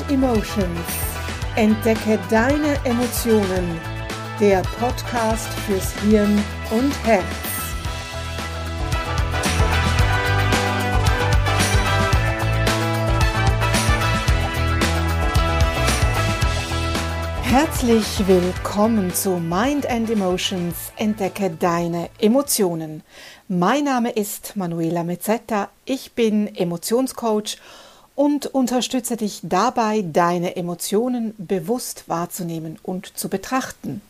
and Emotions. Entdecke deine Emotionen. Der Podcast fürs Hirn und Herz. Herzlich willkommen zu Mind and Emotions. Entdecke deine Emotionen. Mein Name ist Manuela Mezzetta. Ich bin Emotionscoach und unterstütze dich dabei, deine Emotionen bewusst wahrzunehmen und zu betrachten.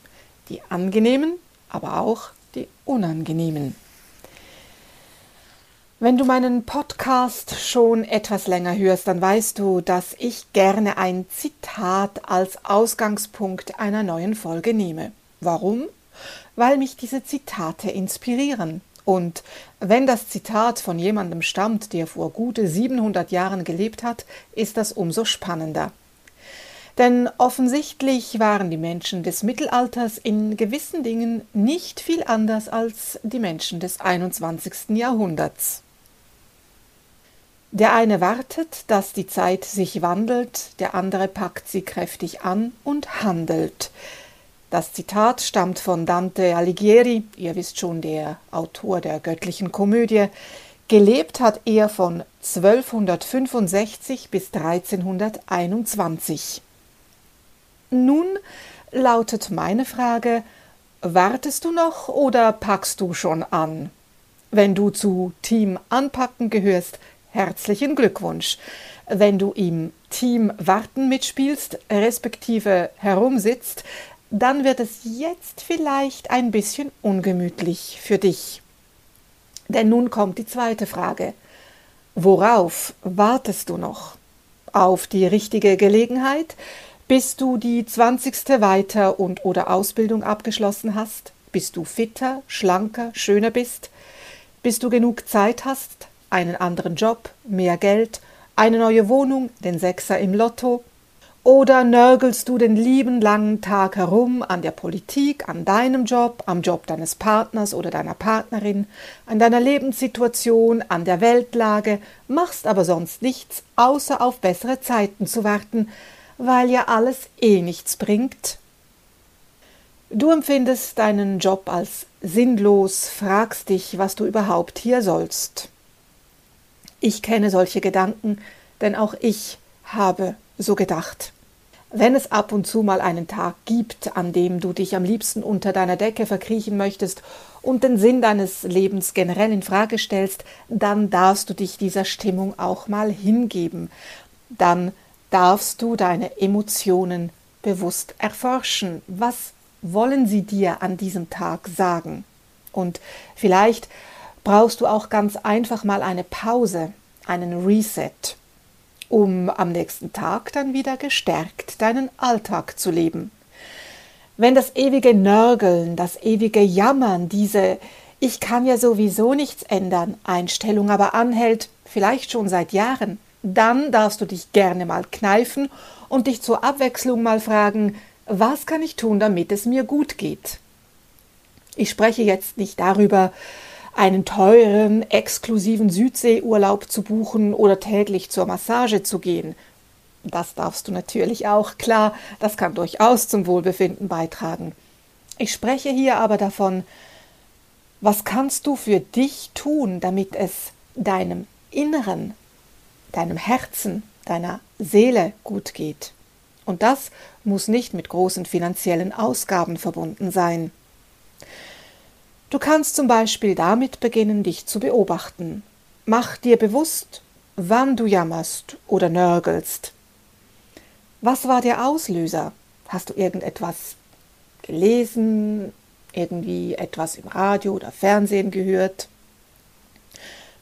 Die angenehmen, aber auch die unangenehmen. Wenn du meinen Podcast schon etwas länger hörst, dann weißt du, dass ich gerne ein Zitat als Ausgangspunkt einer neuen Folge nehme. Warum? Weil mich diese Zitate inspirieren. Und wenn das Zitat von jemandem stammt, der vor gute 700 Jahren gelebt hat, ist das umso spannender. Denn offensichtlich waren die Menschen des Mittelalters in gewissen Dingen nicht viel anders als die Menschen des 21. Jahrhunderts. Der eine wartet, dass die Zeit sich wandelt, der andere packt sie kräftig an und handelt. Das Zitat stammt von Dante Alighieri, ihr wisst schon, der Autor der göttlichen Komödie. Gelebt hat er von 1265 bis 1321. Nun lautet meine Frage, wartest du noch oder packst du schon an? Wenn du zu Team Anpacken gehörst, Herzlichen Glückwunsch. Wenn du im Team Warten mitspielst, respektive herumsitzt, dann wird es jetzt vielleicht ein bisschen ungemütlich für dich. Denn nun kommt die zweite Frage. Worauf wartest du noch? Auf die richtige Gelegenheit? Bis du die zwanzigste Weiter- und oder Ausbildung abgeschlossen hast? Bis du fitter, schlanker, schöner bist? Bis du genug Zeit hast, einen anderen Job, mehr Geld, eine neue Wohnung, den Sechser im Lotto? Oder nörgelst du den lieben langen Tag herum an der Politik, an deinem Job, am Job deines Partners oder deiner Partnerin, an deiner Lebenssituation, an der Weltlage, machst aber sonst nichts, außer auf bessere Zeiten zu warten, weil ja alles eh nichts bringt? Du empfindest deinen Job als sinnlos, fragst dich, was du überhaupt hier sollst. Ich kenne solche Gedanken, denn auch ich habe so gedacht. Wenn es ab und zu mal einen Tag gibt, an dem du dich am liebsten unter deiner Decke verkriechen möchtest und den Sinn deines Lebens generell in Frage stellst, dann darfst du dich dieser Stimmung auch mal hingeben. Dann darfst du deine Emotionen bewusst erforschen. Was wollen sie dir an diesem Tag sagen? Und vielleicht brauchst du auch ganz einfach mal eine Pause, einen Reset, um am nächsten Tag dann wieder gestärkt deinen Alltag zu leben. Wenn das ewige Nörgeln, das ewige Jammern, diese Ich kann ja sowieso nichts ändern Einstellung aber anhält, vielleicht schon seit Jahren, dann darfst du dich gerne mal kneifen und dich zur Abwechslung mal fragen, was kann ich tun, damit es mir gut geht? Ich spreche jetzt nicht darüber, einen teuren, exklusiven Südseeurlaub zu buchen oder täglich zur Massage zu gehen. Das darfst du natürlich auch, klar, das kann durchaus zum Wohlbefinden beitragen. Ich spreche hier aber davon, was kannst du für dich tun, damit es deinem Inneren, deinem Herzen, deiner Seele gut geht. Und das muss nicht mit großen finanziellen Ausgaben verbunden sein. Du kannst zum Beispiel damit beginnen, dich zu beobachten. Mach dir bewusst, wann du jammerst oder nörgelst. Was war der Auslöser? Hast du irgendetwas gelesen, irgendwie etwas im Radio oder Fernsehen gehört?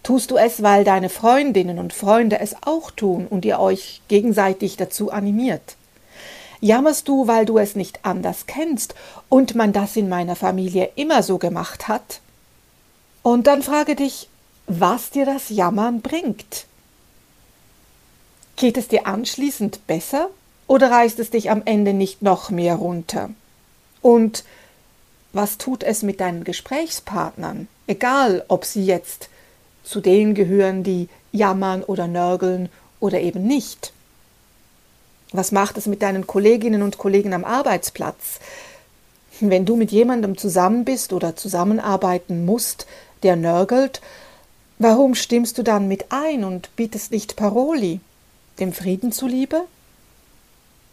Tust du es, weil deine Freundinnen und Freunde es auch tun und ihr euch gegenseitig dazu animiert? Jammerst du, weil du es nicht anders kennst und man das in meiner Familie immer so gemacht hat? Und dann frage dich, was dir das Jammern bringt. Geht es dir anschließend besser oder reißt es dich am Ende nicht noch mehr runter? Und was tut es mit deinen Gesprächspartnern, egal ob sie jetzt zu denen gehören, die jammern oder nörgeln oder eben nicht? Was macht es mit deinen Kolleginnen und Kollegen am Arbeitsplatz? Wenn du mit jemandem zusammen bist oder zusammenarbeiten musst, der nörgelt, warum stimmst du dann mit ein und bietest nicht Paroli? Dem Frieden zuliebe?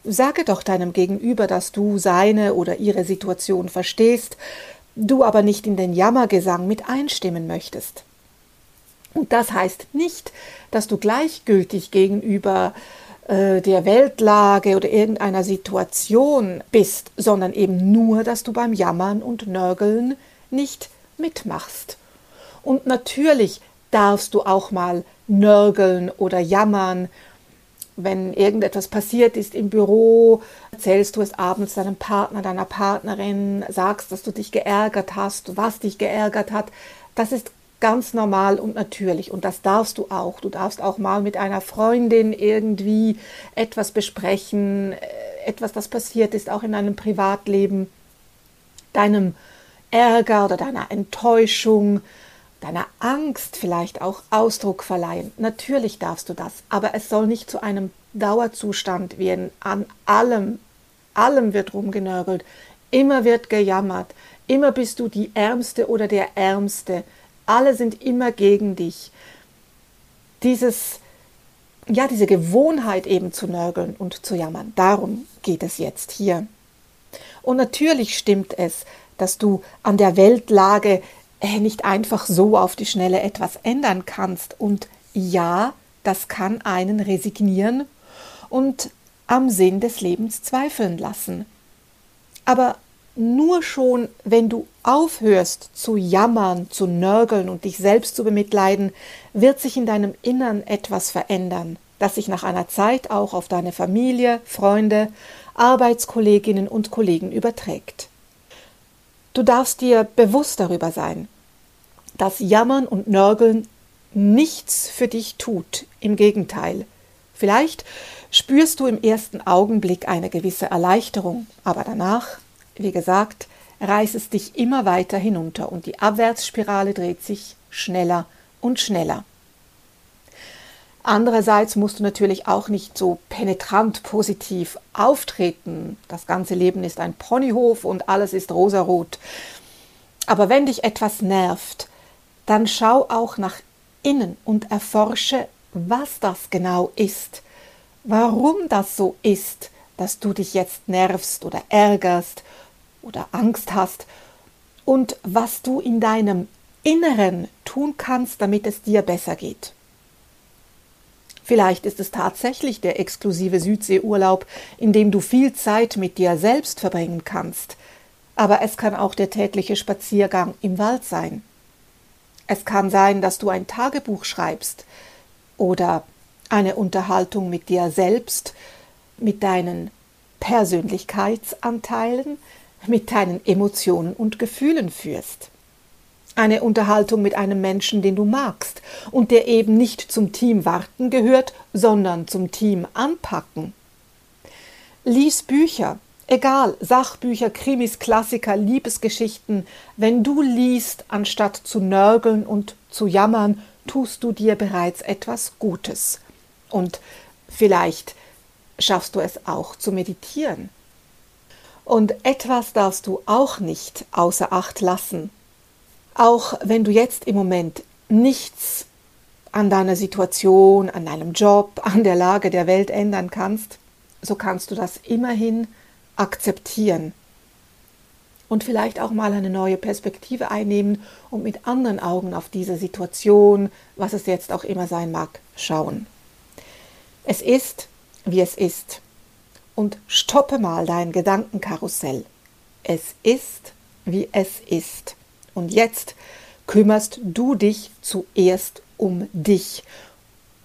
Sage doch deinem Gegenüber, dass du seine oder ihre Situation verstehst, du aber nicht in den Jammergesang mit einstimmen möchtest. Und das heißt nicht, dass du gleichgültig gegenüber äh, der Weltlage oder irgendeiner Situation bist, sondern eben nur, dass du beim Jammern und Nörgeln nicht mitmachst. Und natürlich darfst du auch mal nörgeln oder jammern. Wenn irgendetwas passiert ist im Büro, erzählst du es abends deinem Partner, deiner Partnerin, sagst, dass du dich geärgert hast, was dich geärgert hat. Das ist ganz normal und natürlich und das darfst du auch. Du darfst auch mal mit einer Freundin irgendwie etwas besprechen, äh, etwas, das passiert ist, auch in deinem Privatleben, deinem Ärger oder deiner Enttäuschung, deiner Angst vielleicht auch Ausdruck verleihen. Natürlich darfst du das, aber es soll nicht zu einem Dauerzustand werden. An allem, allem wird rumgenörgelt, immer wird gejammert, immer bist du die Ärmste oder der Ärmste alle sind immer gegen dich. Dieses, ja, diese Gewohnheit eben zu nörgeln und zu jammern, darum geht es jetzt hier. Und natürlich stimmt es, dass du an der Weltlage äh, nicht einfach so auf die Schnelle etwas ändern kannst. Und ja, das kann einen resignieren und am Sinn des Lebens zweifeln lassen. Aber nur schon, wenn du aufhörst zu jammern, zu nörgeln und dich selbst zu bemitleiden, wird sich in deinem Innern etwas verändern, das sich nach einer Zeit auch auf deine Familie, Freunde, Arbeitskolleginnen und Kollegen überträgt. Du darfst dir bewusst darüber sein, dass Jammern und Nörgeln nichts für dich tut, im Gegenteil. Vielleicht spürst du im ersten Augenblick eine gewisse Erleichterung, aber danach wie gesagt, reißt es dich immer weiter hinunter und die Abwärtsspirale dreht sich schneller und schneller. Andererseits musst du natürlich auch nicht so penetrant positiv auftreten. Das ganze Leben ist ein Ponyhof und alles ist rosarot. Aber wenn dich etwas nervt, dann schau auch nach innen und erforsche, was das genau ist, warum das so ist, dass du dich jetzt nervst oder ärgerst oder Angst hast und was du in deinem Inneren tun kannst, damit es dir besser geht. Vielleicht ist es tatsächlich der exklusive Südseeurlaub, in dem du viel Zeit mit dir selbst verbringen kannst, aber es kann auch der tägliche Spaziergang im Wald sein. Es kann sein, dass du ein Tagebuch schreibst oder eine Unterhaltung mit dir selbst, mit deinen Persönlichkeitsanteilen, mit deinen Emotionen und Gefühlen führst. Eine Unterhaltung mit einem Menschen, den du magst und der eben nicht zum Team warten gehört, sondern zum Team anpacken. Lies Bücher, egal, Sachbücher, Krimis, Klassiker, Liebesgeschichten. Wenn du liest, anstatt zu nörgeln und zu jammern, tust du dir bereits etwas Gutes. Und vielleicht schaffst du es auch zu meditieren. Und etwas darfst du auch nicht außer Acht lassen. Auch wenn du jetzt im Moment nichts an deiner Situation, an deinem Job, an der Lage der Welt ändern kannst, so kannst du das immerhin akzeptieren und vielleicht auch mal eine neue Perspektive einnehmen und mit anderen Augen auf diese Situation, was es jetzt auch immer sein mag, schauen. Es ist, wie es ist und stoppe mal dein Gedankenkarussell. Es ist, wie es ist. Und jetzt kümmerst du dich zuerst um dich,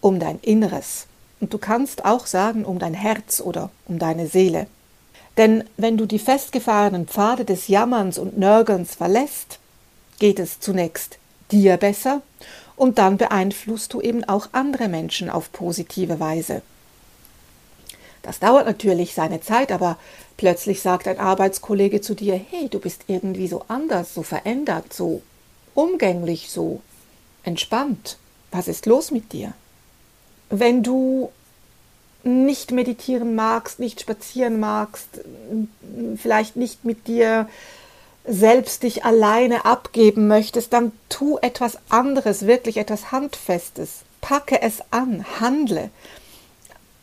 um dein Inneres. Und du kannst auch sagen, um dein Herz oder um deine Seele. Denn wenn du die festgefahrenen Pfade des Jammerns und Nörgelns verlässt, geht es zunächst dir besser und dann beeinflusst du eben auch andere Menschen auf positive Weise. Das dauert natürlich seine Zeit, aber plötzlich sagt ein Arbeitskollege zu dir, hey, du bist irgendwie so anders, so verändert, so umgänglich, so entspannt. Was ist los mit dir? Wenn du nicht meditieren magst, nicht spazieren magst, vielleicht nicht mit dir selbst dich alleine abgeben möchtest, dann tu etwas anderes, wirklich etwas Handfestes. Packe es an, handle.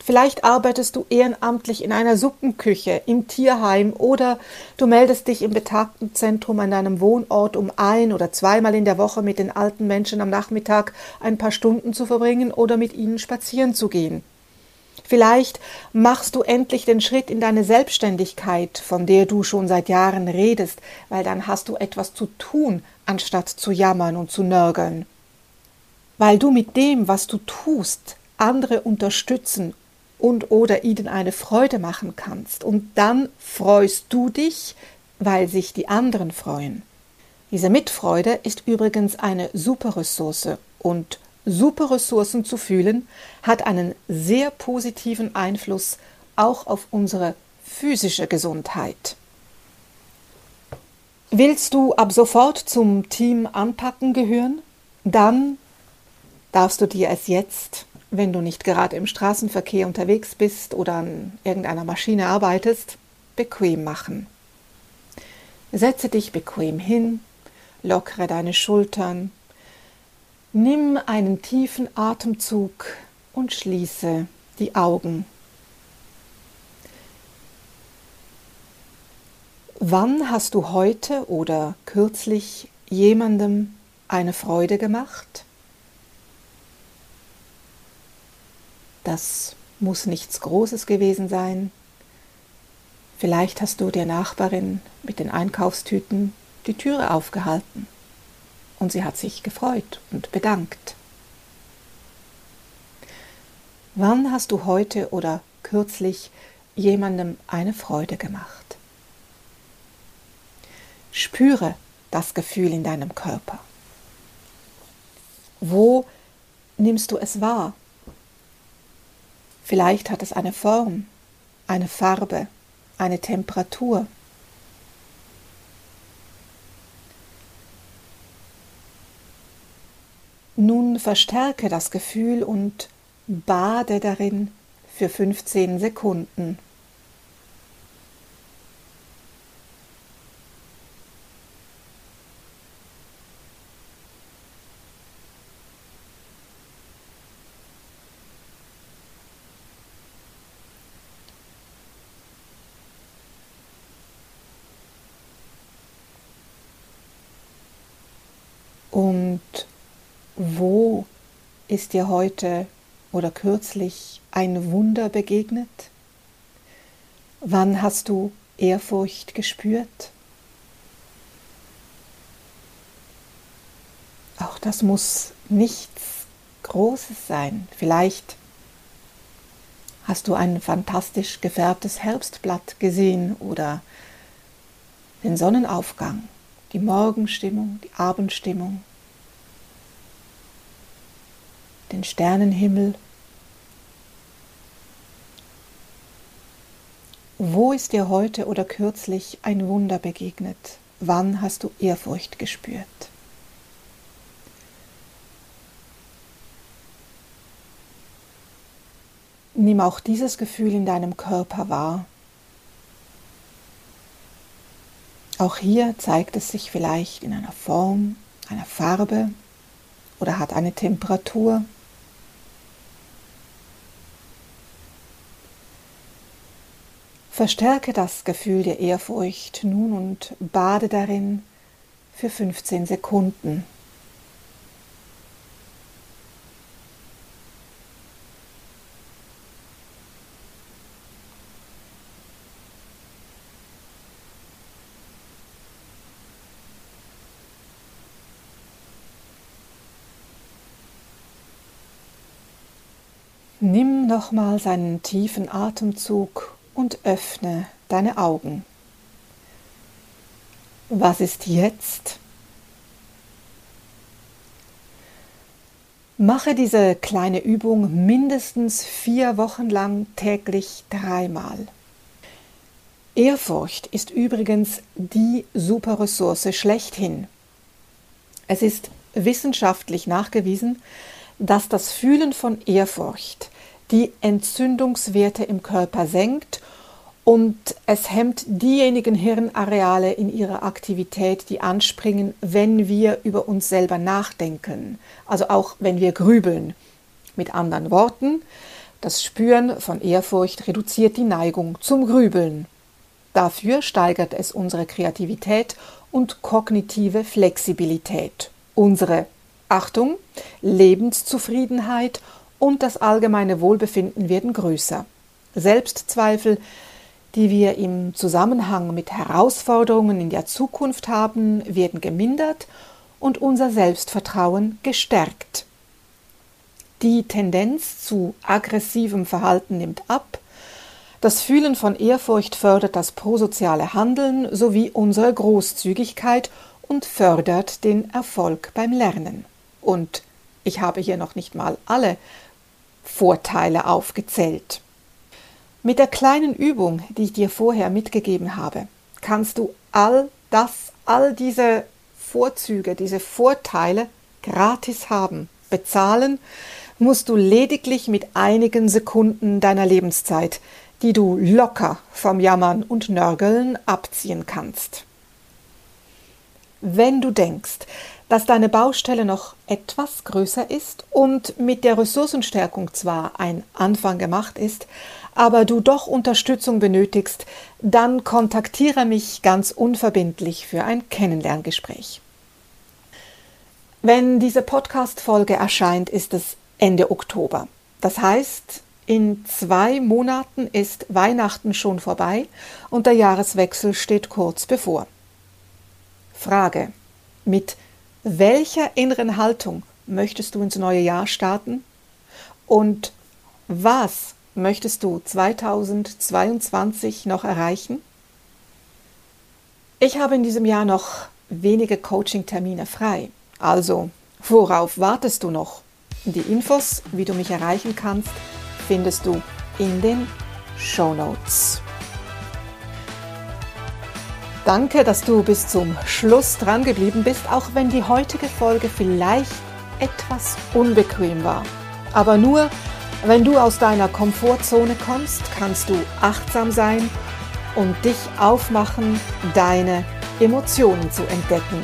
Vielleicht arbeitest du ehrenamtlich in einer Suppenküche, im Tierheim oder du meldest dich im betagten Zentrum an deinem Wohnort, um ein oder zweimal in der Woche mit den alten Menschen am Nachmittag ein paar Stunden zu verbringen oder mit ihnen spazieren zu gehen. Vielleicht machst du endlich den Schritt in deine Selbstständigkeit, von der du schon seit Jahren redest, weil dann hast du etwas zu tun, anstatt zu jammern und zu nörgeln. Weil du mit dem, was du tust, andere unterstützen und oder ihnen eine Freude machen kannst. Und dann freust du dich, weil sich die anderen freuen. Diese Mitfreude ist übrigens eine super Ressource und super Ressourcen zu fühlen hat einen sehr positiven Einfluss auch auf unsere physische Gesundheit. Willst du ab sofort zum Team Anpacken gehören? Dann darfst du dir es jetzt wenn du nicht gerade im Straßenverkehr unterwegs bist oder an irgendeiner Maschine arbeitest, bequem machen. Setze dich bequem hin, lockere deine Schultern, nimm einen tiefen Atemzug und schließe die Augen. Wann hast du heute oder kürzlich jemandem eine Freude gemacht? Das muss nichts Großes gewesen sein. Vielleicht hast du der Nachbarin mit den Einkaufstüten die Türe aufgehalten und sie hat sich gefreut und bedankt. Wann hast du heute oder kürzlich jemandem eine Freude gemacht? Spüre das Gefühl in deinem Körper. Wo nimmst du es wahr? Vielleicht hat es eine Form, eine Farbe, eine Temperatur. Nun verstärke das Gefühl und bade darin für 15 Sekunden. Und wo ist dir heute oder kürzlich ein Wunder begegnet? Wann hast du Ehrfurcht gespürt? Auch das muss nichts Großes sein. Vielleicht hast du ein fantastisch gefärbtes Herbstblatt gesehen oder den Sonnenaufgang die Morgenstimmung, die Abendstimmung, den Sternenhimmel. Wo ist dir heute oder kürzlich ein Wunder begegnet? Wann hast du Ehrfurcht gespürt? Nimm auch dieses Gefühl in deinem Körper wahr Auch hier zeigt es sich vielleicht in einer Form, einer Farbe oder hat eine Temperatur. Verstärke das Gefühl der Ehrfurcht nun und bade darin für 15 Sekunden. Nimm nochmals einen tiefen Atemzug und öffne deine Augen. Was ist jetzt? Mache diese kleine Übung mindestens vier Wochen lang täglich dreimal. Ehrfurcht ist übrigens die Superressource schlechthin. Es ist wissenschaftlich nachgewiesen, dass das Fühlen von Ehrfurcht die Entzündungswerte im Körper senkt und es hemmt diejenigen Hirnareale in ihrer Aktivität, die anspringen, wenn wir über uns selber nachdenken, also auch wenn wir grübeln. Mit anderen Worten, das Spüren von Ehrfurcht reduziert die Neigung zum Grübeln. Dafür steigert es unsere Kreativität und kognitive Flexibilität, unsere Achtung, Lebenszufriedenheit und das allgemeine Wohlbefinden werden größer. Selbstzweifel, die wir im Zusammenhang mit Herausforderungen in der Zukunft haben, werden gemindert und unser Selbstvertrauen gestärkt. Die Tendenz zu aggressivem Verhalten nimmt ab, das Fühlen von Ehrfurcht fördert das prosoziale Handeln sowie unsere Großzügigkeit und fördert den Erfolg beim Lernen. Und ich habe hier noch nicht mal alle Vorteile aufgezählt. Mit der kleinen Übung, die ich dir vorher mitgegeben habe, kannst du all das, all diese Vorzüge, diese Vorteile gratis haben. Bezahlen musst du lediglich mit einigen Sekunden deiner Lebenszeit, die du locker vom Jammern und Nörgeln abziehen kannst. Wenn du denkst, dass deine Baustelle noch etwas größer ist und mit der Ressourcenstärkung zwar ein Anfang gemacht ist, aber du doch Unterstützung benötigst, dann kontaktiere mich ganz unverbindlich für ein Kennenlerngespräch. Wenn diese Podcast-Folge erscheint, ist es Ende Oktober. Das heißt, in zwei Monaten ist Weihnachten schon vorbei und der Jahreswechsel steht kurz bevor. Frage. Mit welcher inneren Haltung möchtest du ins neue Jahr starten? Und was möchtest du 2022 noch erreichen? Ich habe in diesem Jahr noch wenige Coaching-Termine frei. Also, worauf wartest du noch? Die Infos, wie du mich erreichen kannst, findest du in den Show Notes. Danke, dass du bis zum Schluss dran geblieben bist, auch wenn die heutige Folge vielleicht etwas unbequem war. Aber nur, wenn du aus deiner Komfortzone kommst, kannst du achtsam sein und dich aufmachen, deine Emotionen zu entdecken.